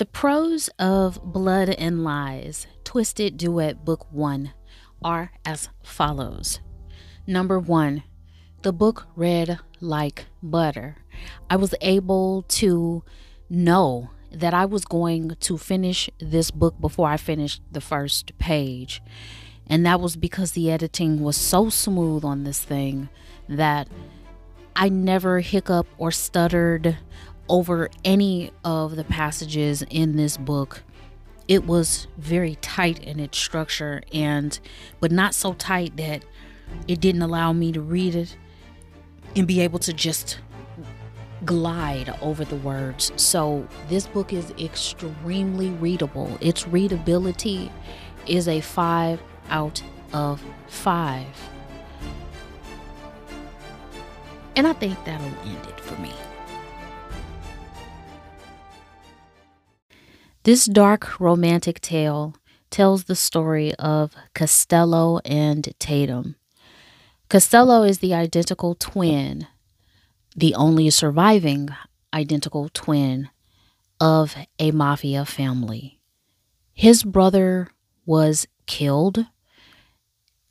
The prose of Blood and Lies, Twisted Duet Book 1, are as follows. Number one, the book read like butter. I was able to know that I was going to finish this book before I finished the first page. And that was because the editing was so smooth on this thing that I never hiccup or stuttered over any of the passages in this book. It was very tight in its structure and but not so tight that it didn't allow me to read it and be able to just glide over the words. So this book is extremely readable. Its readability is a 5 out of 5. And I think that'll end it for me. This dark romantic tale tells the story of Costello and Tatum. Costello is the identical twin, the only surviving identical twin of a mafia family. His brother was killed,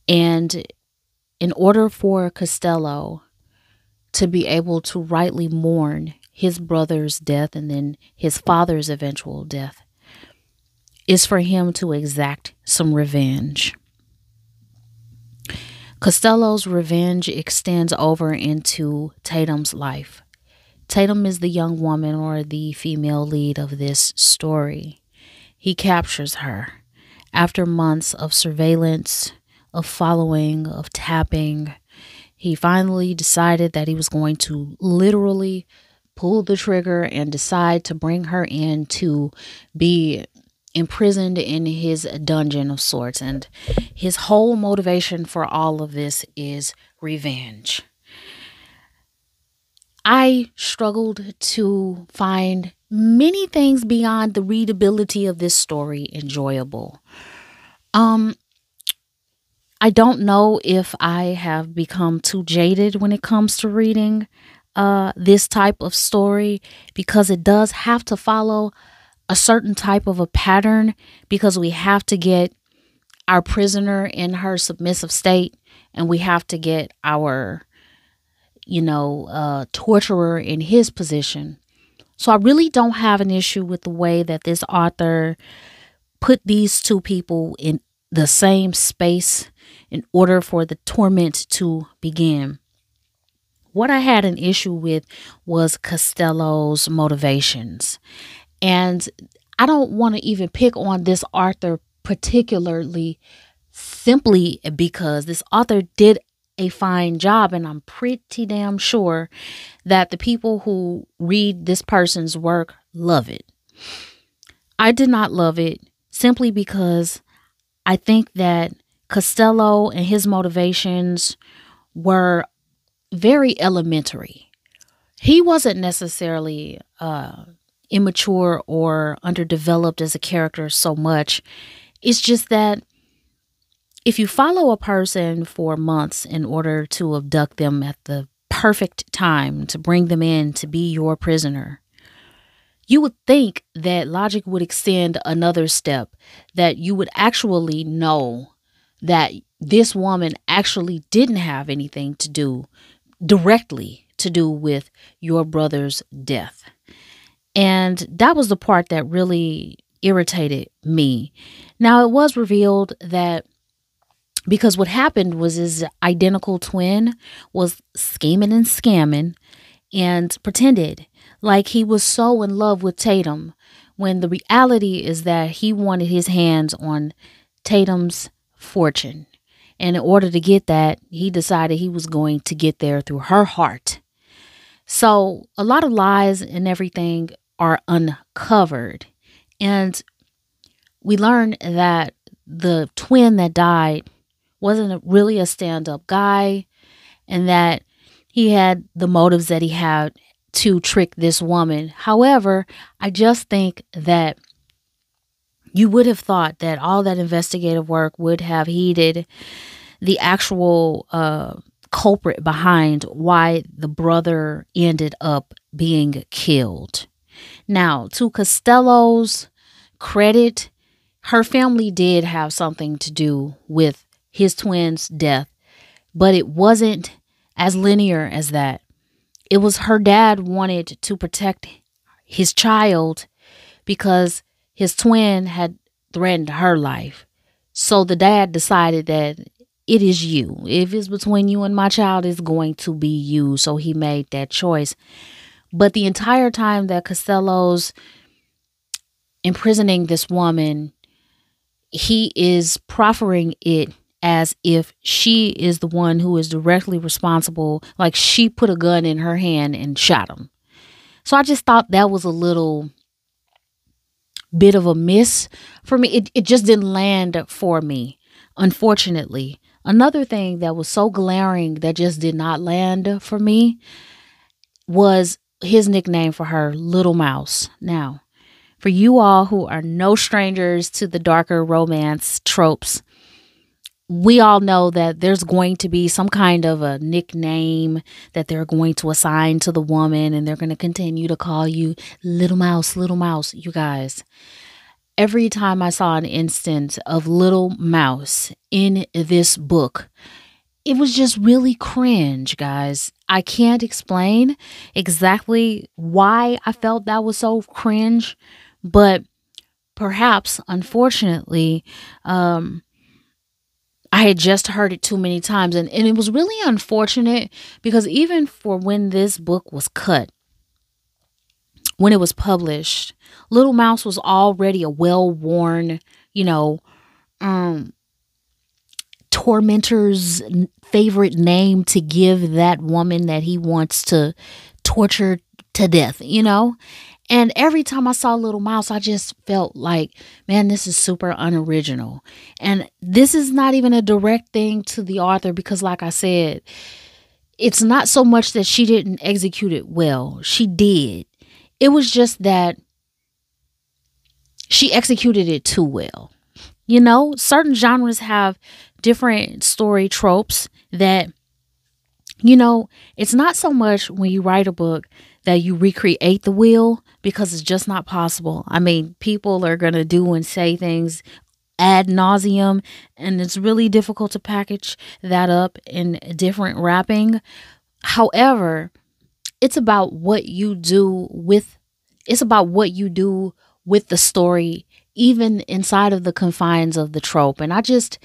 and in order for Costello to be able to rightly mourn his brother's death and then his father's eventual death is for him to exact some revenge. Costello's revenge extends over into Tatum's life. Tatum is the young woman or the female lead of this story. He captures her after months of surveillance, of following, of tapping. He finally decided that he was going to literally pull the trigger and decide to bring her in to be imprisoned in his dungeon of sorts. And his whole motivation for all of this is revenge. I struggled to find many things beyond the readability of this story enjoyable. Um, I don't know if I have become too jaded when it comes to reading uh, this type of story because it does have to follow a certain type of a pattern because we have to get our prisoner in her submissive state and we have to get our you know uh, torturer in his position so i really don't have an issue with the way that this author put these two people in the same space in order for the torment to begin what I had an issue with was Costello's motivations. And I don't want to even pick on this author particularly simply because this author did a fine job and I'm pretty damn sure that the people who read this person's work love it. I did not love it simply because I think that Costello and his motivations were very elementary. He wasn't necessarily uh, immature or underdeveloped as a character so much. It's just that if you follow a person for months in order to abduct them at the perfect time to bring them in to be your prisoner, you would think that logic would extend another step, that you would actually know that this woman actually didn't have anything to do directly to do with your brother's death. And that was the part that really irritated me. Now, it was revealed that because what happened was his identical twin was scheming and scamming and pretended like he was so in love with Tatum when the reality is that he wanted his hands on Tatum's fortune. And in order to get that, he decided he was going to get there through her heart. So a lot of lies and everything are uncovered. And we learned that the twin that died wasn't really a stand up guy and that he had the motives that he had to trick this woman. However, I just think that you would have thought that all that investigative work would have heeded the actual uh, culprit behind why the brother ended up being killed. Now, to Costello's credit, her family did have something to do with his twin's death, but it wasn't as linear as that. It was her dad wanted to protect his child because his twin had threatened her life. So the dad decided that it is you. If it's between you and my child, it's going to be you. So he made that choice. But the entire time that Costello's imprisoning this woman, he is proffering it as if she is the one who is directly responsible, like she put a gun in her hand and shot him. So I just thought that was a little bit of a miss for me. It, it just didn't land for me, unfortunately. Another thing that was so glaring that just did not land for me was his nickname for her, Little Mouse. Now, for you all who are no strangers to the darker romance tropes, we all know that there's going to be some kind of a nickname that they're going to assign to the woman and they're going to continue to call you little mouse little mouse you guys every time i saw an instance of little mouse in this book it was just really cringe guys i can't explain exactly why i felt that was so cringe but perhaps unfortunately um I had just heard it too many times. And, and it was really unfortunate because even for when this book was cut, when it was published, Little Mouse was already a well worn, you know, um, tormentor's favorite name to give that woman that he wants to torture to death, you know? And every time I saw Little Mouse, I just felt like, man, this is super unoriginal. And this is not even a direct thing to the author because, like I said, it's not so much that she didn't execute it well. She did. It was just that she executed it too well. You know, certain genres have different story tropes that, you know, it's not so much when you write a book that you recreate the wheel because it's just not possible. I mean, people are going to do and say things ad nauseum, and it's really difficult to package that up in different wrapping. However, it's about what you do with it's about what you do with the story even inside of the confines of the trope and i just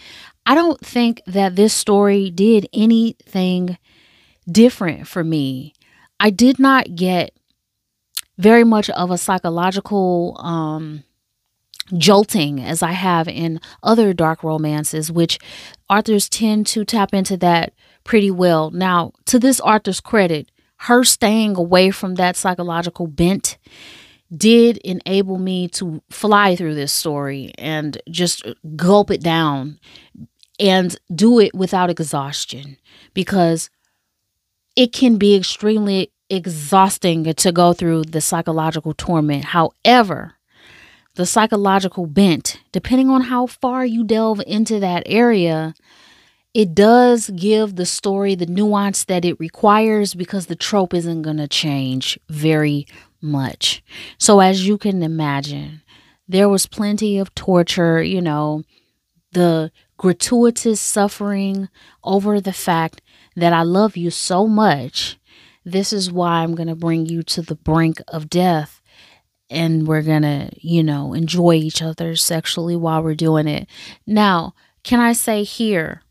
i don't think that this story did anything different for me I did not get very much of a psychological um, jolting as I have in other dark romances, which authors tend to tap into that pretty well. Now, to this author's credit, her staying away from that psychological bent did enable me to fly through this story and just gulp it down and do it without exhaustion because it can be extremely exhausting to go through the psychological torment. However, the psychological bent, depending on how far you delve into that area, it does give the story the nuance that it requires because the trope isn't going to change very much. So, as you can imagine, there was plenty of torture, you know, the gratuitous suffering over the fact that I love you so much. This is why I'm going to bring you to the brink of death. And we're going to, you know, enjoy each other sexually while we're doing it. Now, can I say here,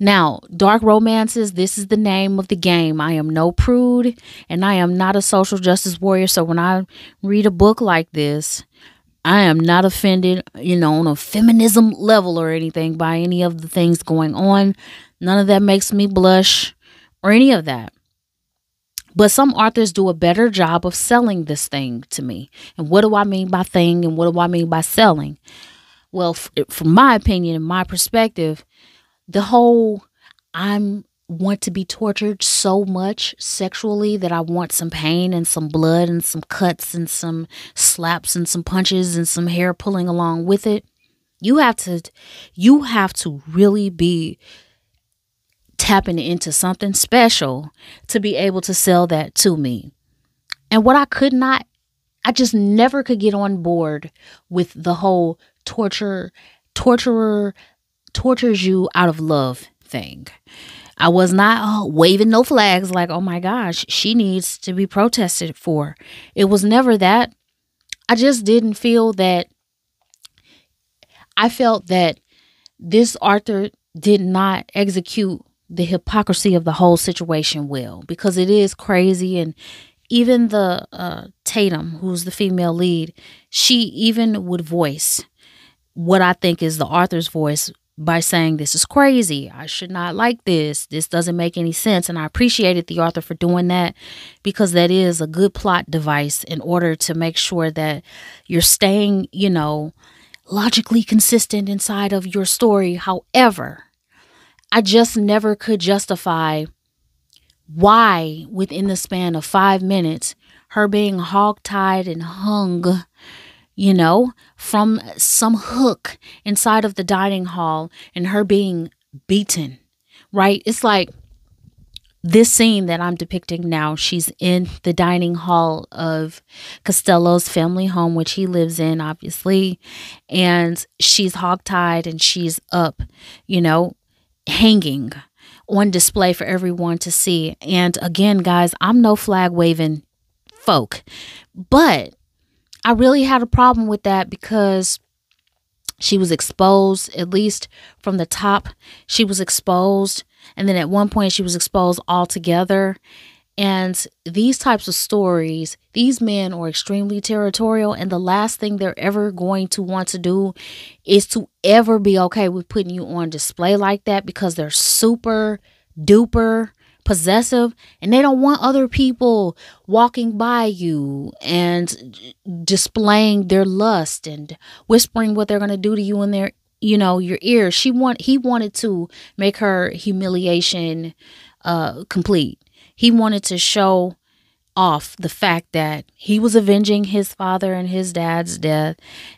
now, dark romances, this is the name of the game. I am no prude and I am not a social justice warrior. So when I read a book like this, I am not offended, you know, on a feminism level or anything by any of the things going on. None of that makes me blush or any of that. But some authors do a better job of selling this thing to me. And what do I mean by thing and what do I mean by selling? Well, from my opinion and my perspective, the whole I'm want to be tortured so much sexually that I want some pain and some blood and some cuts and some slaps and some punches and some hair pulling along with it. You have to you have to really be tapping into something special to be able to sell that to me. And what I could not I just never could get on board with the whole torture, torturer tortures you out of love thing. I was not uh, waving no flags like, oh my gosh, she needs to be protested for. It was never that. I just didn't feel that. I felt that this author did not execute the hypocrisy of the whole situation well because it is crazy and even the uh, Tatum, who's the female lead, she even would voice what I think is the author's voice by saying this is crazy. I should not like this. This doesn't make any sense. And I appreciated the author for doing that because that is a good plot device in order to make sure that you're staying, you know, logically consistent inside of your story. However, I just never could justify why, within the span of five minutes, her being hogtied and hung, you know, from some hook inside of the dining hall and her being beaten, right? It's like this scene that I'm depicting now, she's in the dining hall of Costello's family home, which he lives in, obviously, and she's hogtied and she's up, you know, hanging on display for everyone to see. And again, guys, I'm no flag waving folk, but I really had a problem with that because she was exposed, at least from the top, she was exposed. And then at one point, she was exposed altogether. And these types of stories, these men are extremely territorial. And the last thing they're ever going to want to do is to ever be okay with putting you on display like that because they're super duper possessive and they don't want other people walking by you and displaying their lust and whispering what they're going to do to you in their you know your ear. She want he wanted to make her humiliation uh complete. He wanted to show off the fact that he was avenging his father and his dad's death,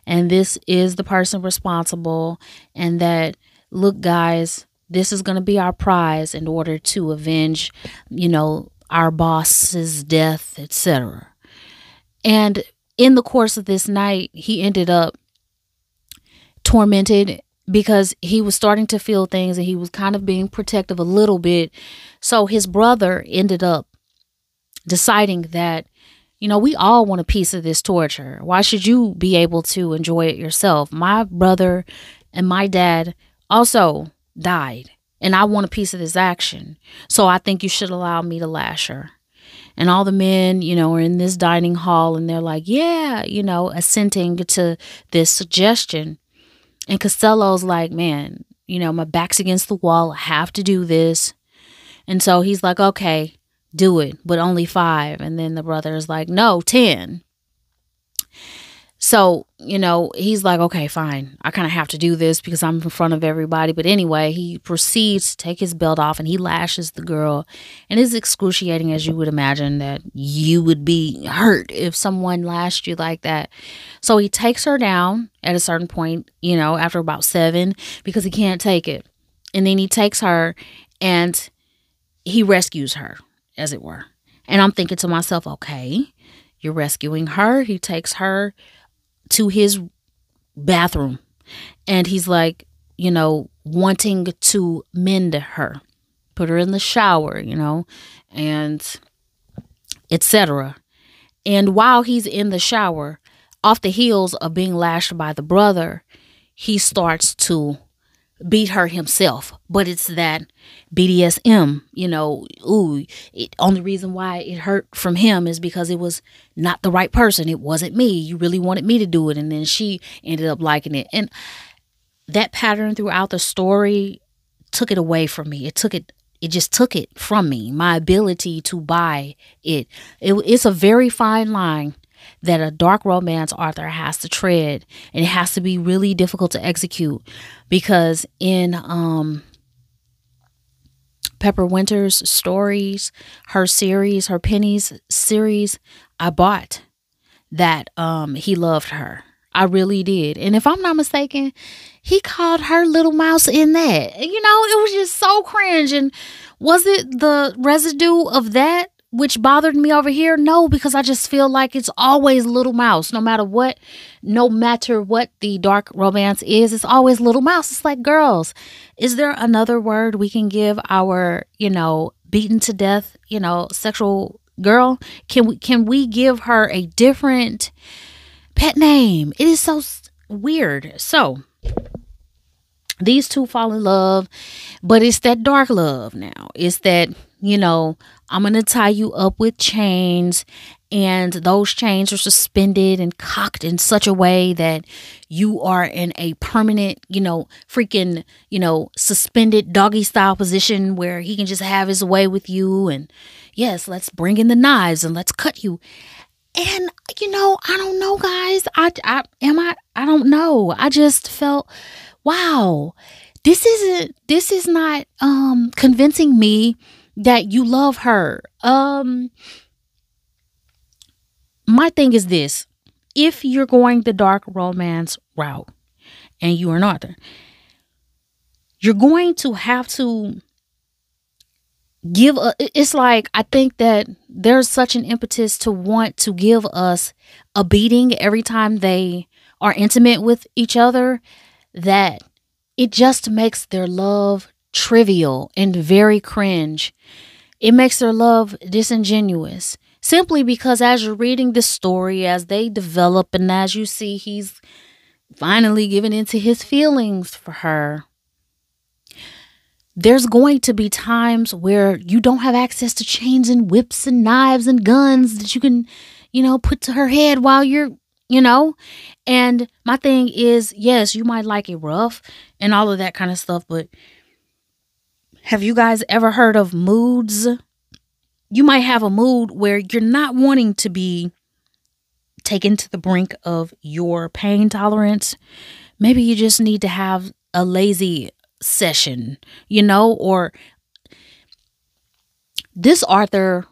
and this is the person responsible, and that, look, guys, this is going to be our prize in order to avenge, you know, our boss's death, etc. And in the course of this night, he ended up tormented because he was starting to feel things and he was kind of being protective a little bit. So his brother ended up deciding that, you know, we all want a piece of this torture. Why should you be able to enjoy it yourself? My brother and my dad also died, and I want a piece of this action. So I think you should allow me to lash her. And all the men, you know, are in this dining hall and they're like, yeah, you know, assenting to this suggestion. And Costello's like, man, you know, my back's against the wall. I have to do this. And so he's like, okay, do it, but only five. And then the brother is like, no, 10. So, you know, he's like, okay, fine. I kind of have to do this because I'm in front of everybody. But anyway, he proceeds to take his belt off and he lashes the girl. And it's excruciating, as you would imagine, that you would be hurt if someone lashed you like that. So he takes her down at a certain point, you know, after about seven because he can't take it. And then he takes her and he rescues her, as it were. And I'm thinking to myself, okay, you're rescuing her. He takes her to his bathroom and he's like, you know, wanting to mend her, put her in the shower, you know, and etc. And while he's in the shower, off the heels of being lashed by the brother, he starts to beat her himself. But it's that BDSM, you know, ooh, it, only reason why it hurt from him is because it was not the right person. It wasn't me. You really wanted me to do it. And then she ended up liking it. And that pattern throughout the story took it away from me. It took it it just took it from me my ability to buy it. it it's a very fine line that a dark romance author has to tread and it has to be really difficult to execute because in um Pepper Winters stories, her series, her Pennies series, I bought that um he loved her. I really did. And if I'm not mistaken, he called her little mouse in that. You know, it was just so cringe. And was it the residue of that which bothered me over here? No, because I just feel like it's always Little Mouse, no matter what, no matter what the dark romance is, it's always Little Mouse. It's like, girls, is there another word we can give our, you know, beaten to death, you know, sexual girl? Can we can we give her a different pet name? It is so weird. So, these two fall in love, but it's that dark love now. It's that, you know, I'm going to tie you up with chains, and those chains are suspended and cocked in such a way that you are in a permanent, you know, freaking, you know, suspended doggy style position where he can just have his way with you. And yes, let's bring in the knives and let's cut you. And you know, I don't know, guys. I, I am I. I don't know. I just felt, wow, this isn't. This is not um convincing me that you love her. Um my thing is this. If you're going the dark romance route and you are an author, you're going to have to give a, it's like I think that there's such an impetus to want to give us a beating every time they are intimate with each other that it just makes their love trivial and very cringe. It makes their love disingenuous simply because as you're reading the story, as they develop, and as you see he's finally giving into his feelings for her, there's going to be times where you don't have access to chains and whips and knives and guns that you can, you know, put to her head while you're, you know. And my thing is, yes, you might like it rough and all of that kind of stuff, but have you guys ever heard of moods? You might have a mood where you're not wanting to be taken to the brink of your pain tolerance. Maybe you just need to have a lazy session, you know, or this author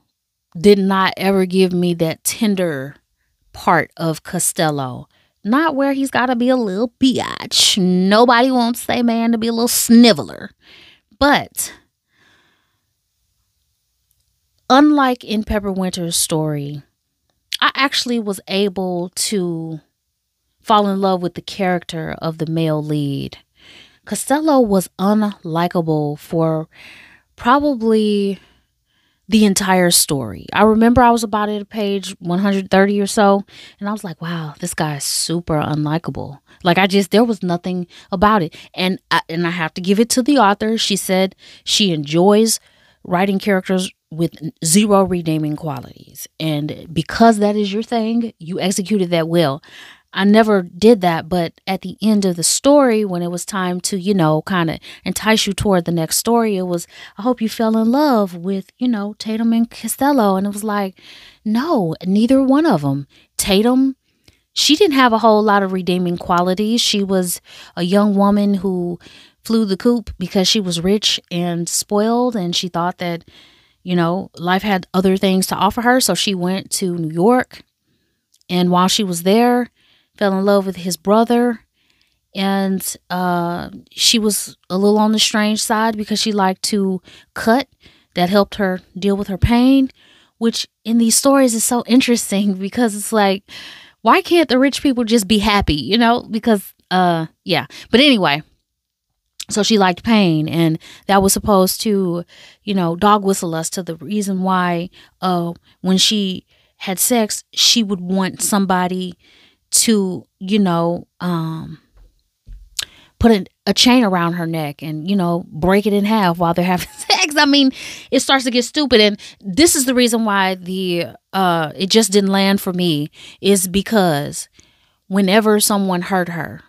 did not ever give me that tender part of Costello. Not where he's got to be a little biatch. Nobody wants a man to be a little sniveler. But unlike in Pepper Winter's story, I actually was able to fall in love with the character of the male lead. Costello was unlikable for probably the entire story. I remember I was about at page 130 or so, and I was like, wow, this guy is super unlikable. Like I just there was nothing about it. And I, and I have to give it to the author. She said she enjoys writing characters with zero redeeming qualities. And because that is your thing, you executed that well. I never did that, but at the end of the story, when it was time to, you know, kind of entice you toward the next story, it was, I hope you fell in love with, you know, Tatum and Costello. And it was like, no, neither one of them. Tatum, she didn't have a whole lot of redeeming qualities. She was a young woman who flew the coop because she was rich and spoiled, and she thought that, you know, life had other things to offer her. So she went to New York. And while she was there, fell in love with his brother. And uh, she was a little on the strange side because she liked to cut that helped her deal with her pain which in these stories is so interesting because it's like why can't the rich people just be happy you know? Because uh yeah. But anyway so she liked pain and that was supposed to you know dog whistle us to the reason why uh when she had sex she would want somebody to, you know, um, put a, a, chain around her neck and, you know, break it in half while they're having sex. I mean, it starts to get stupid. And this is the reason why the uh it just didn't land for me is because whenever someone hurt her,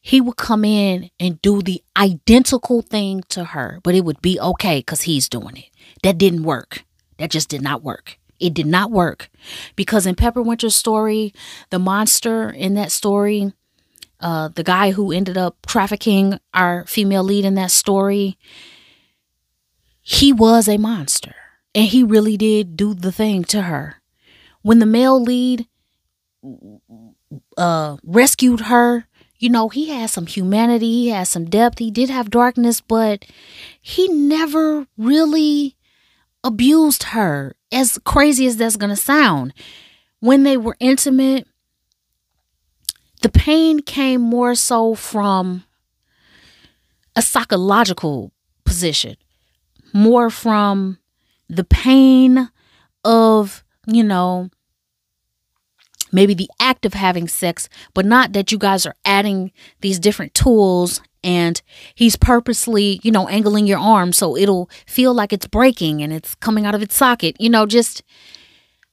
he would come in and do the identical thing to her, but it would be okay because he's doing it. That didn't work. That just did not work. It did not work because in Pepper Winter's story, the monster in that story, uh, the guy who ended up trafficking our female lead in that story, he was a monster and he really did do the thing to her. When the male lead uh, rescued her, you know, he had some humanity, he had some depth, he did have darkness, but he never really abused her, as crazy as that's going to sound. When they were intimate, the pain came more so from a psychological position, more from the pain of, you know, maybe the act of having sex, but not that you guys are adding these different tools and he's purposely, you know, angling your arm so it'll feel like it's breaking and it's coming out of its socket. You know, just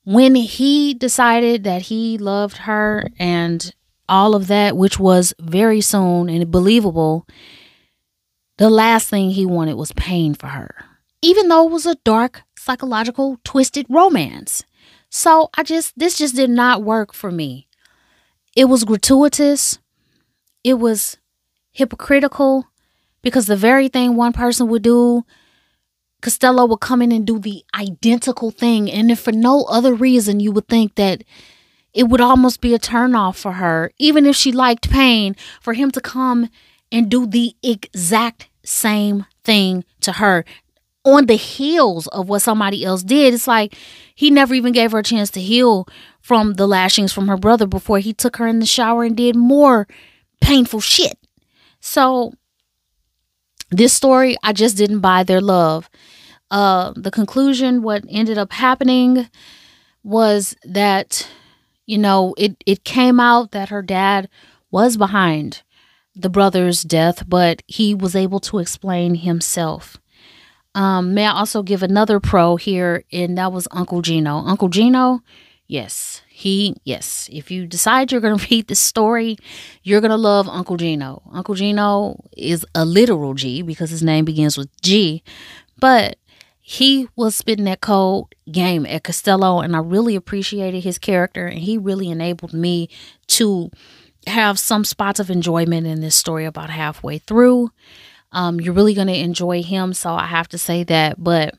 when he decided that he loved her and all of that, which was very soon and believable, the last thing he wanted was pain for her, even though it was a dark, psychological, twisted romance. So I just, this just did not work for me. It was gratuitous. It was hypocritical because the very thing one person would do, Costello would come in and do the identical thing. And if for no other reason, you would think that it would almost be a turnoff for her, even if she liked pain, for him to come and do the exact same thing to her on the heels of what somebody else did. It's like he never even gave her a chance to heal from the lashings from her brother before he took her in the shower and did more painful shit. So this story, I just didn't buy their love. Uh, the conclusion, what ended up happening was that, you know, it, it came out that her dad was behind the brother's death, but he was able to explain himself. Um, may I also give another pro here, and that was Uncle Gino. Uncle Gino, yes, he, yes. If you decide you're going to read this story, you're going to love Uncle Gino. Uncle Gino is a literal G because his name begins with G, but he was spitting that cold game at Costello, and I really appreciated his character, and he really enabled me to have some spots of enjoyment in this story about halfway through. Um, you're really going to enjoy him, so I have to say that. But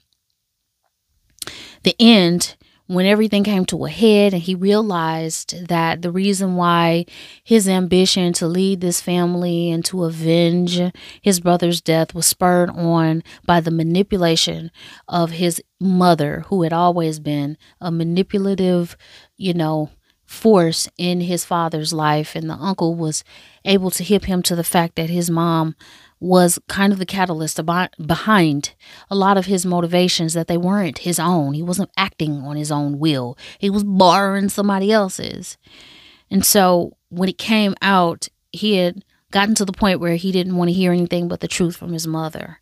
the end, when everything came to a head and he realized that the reason why his ambition to lead this family and to avenge his brother's death was spurred on by the manipulation of his mother, who had always been a manipulative, you know, force in his father's life. And the uncle was able to hip him to the fact that his mom was kind of the catalyst behind a lot of his motivations that they weren't his own. He wasn't acting on his own will, he was borrowing somebody else's. And so when it came out, he had gotten to the point where he didn't want to hear anything but the truth from his mother.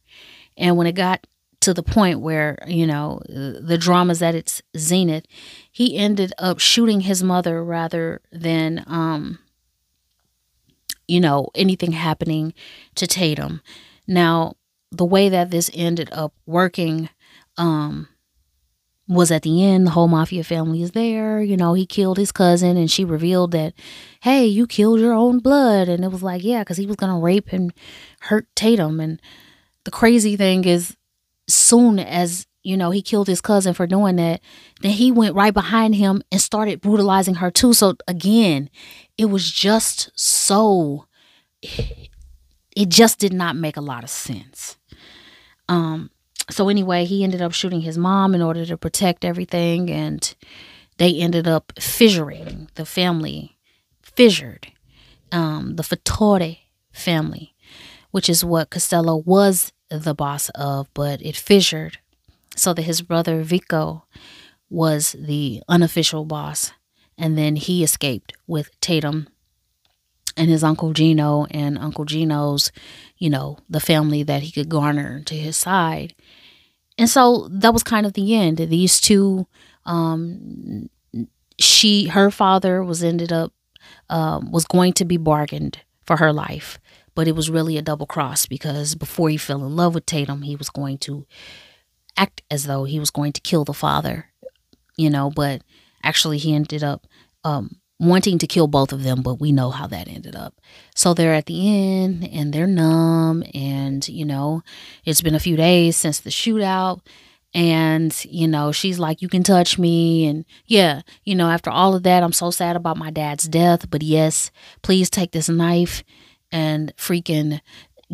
And when it got to the point where, you know, the drama's at its zenith, he ended up shooting his mother rather than, um, you know, anything happening to Tatum. Now, the way that this ended up working, um, was at the end the whole mafia family is there you know he killed his cousin and she revealed that hey you killed your own blood and it was like yeah because he was gonna rape and hurt tatum and the crazy thing is soon as you know he killed his cousin for doing that then he went right behind him and started brutalizing her too. So again it was just so it just did not make a lot of sense. Um so anyway he ended up shooting his mom in order to protect everything and they ended up fissuring the family fissured um the Fattore family which is what Costello was the boss of, but it fissured so that his brother Vico was the unofficial boss. And then he escaped with Tatum and his Uncle Gino and Uncle Gino's, you know, the family that he could garner to his side. And so that was kind of the end. These two, um, she, her father was ended up, um, was going to be bargained for her life but it was really a double cross because before he fell in love with Tatum, he was going to act as though he was going to kill the father, you know, but actually he ended up um, wanting to kill both of them, but we know how that ended up. So they're at the end and they're numb, and you know, it's been a few days since the shootout. And, you know, she's like, You can touch me. And yeah, you know, after all of that, I'm so sad about my dad's death. But yes, please take this knife and freaking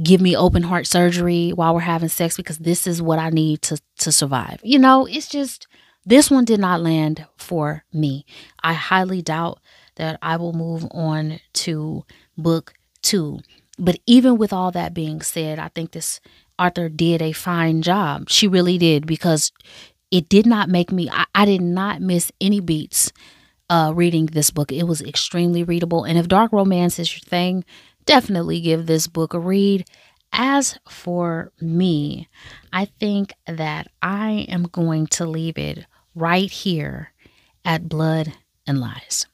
give me open heart surgery while we're having sex because this is what I need to to survive. You know, it's just this one did not land for me. I highly doubt that I will move on to book 2. But even with all that being said, I think this author did a fine job. She really did because it did not make me I, I did not miss any beats uh reading this book. It was extremely readable. And if dark romance is your thing, definitely give this book a read. As for me, I think that I am going to leave it right here at Blood and Lies.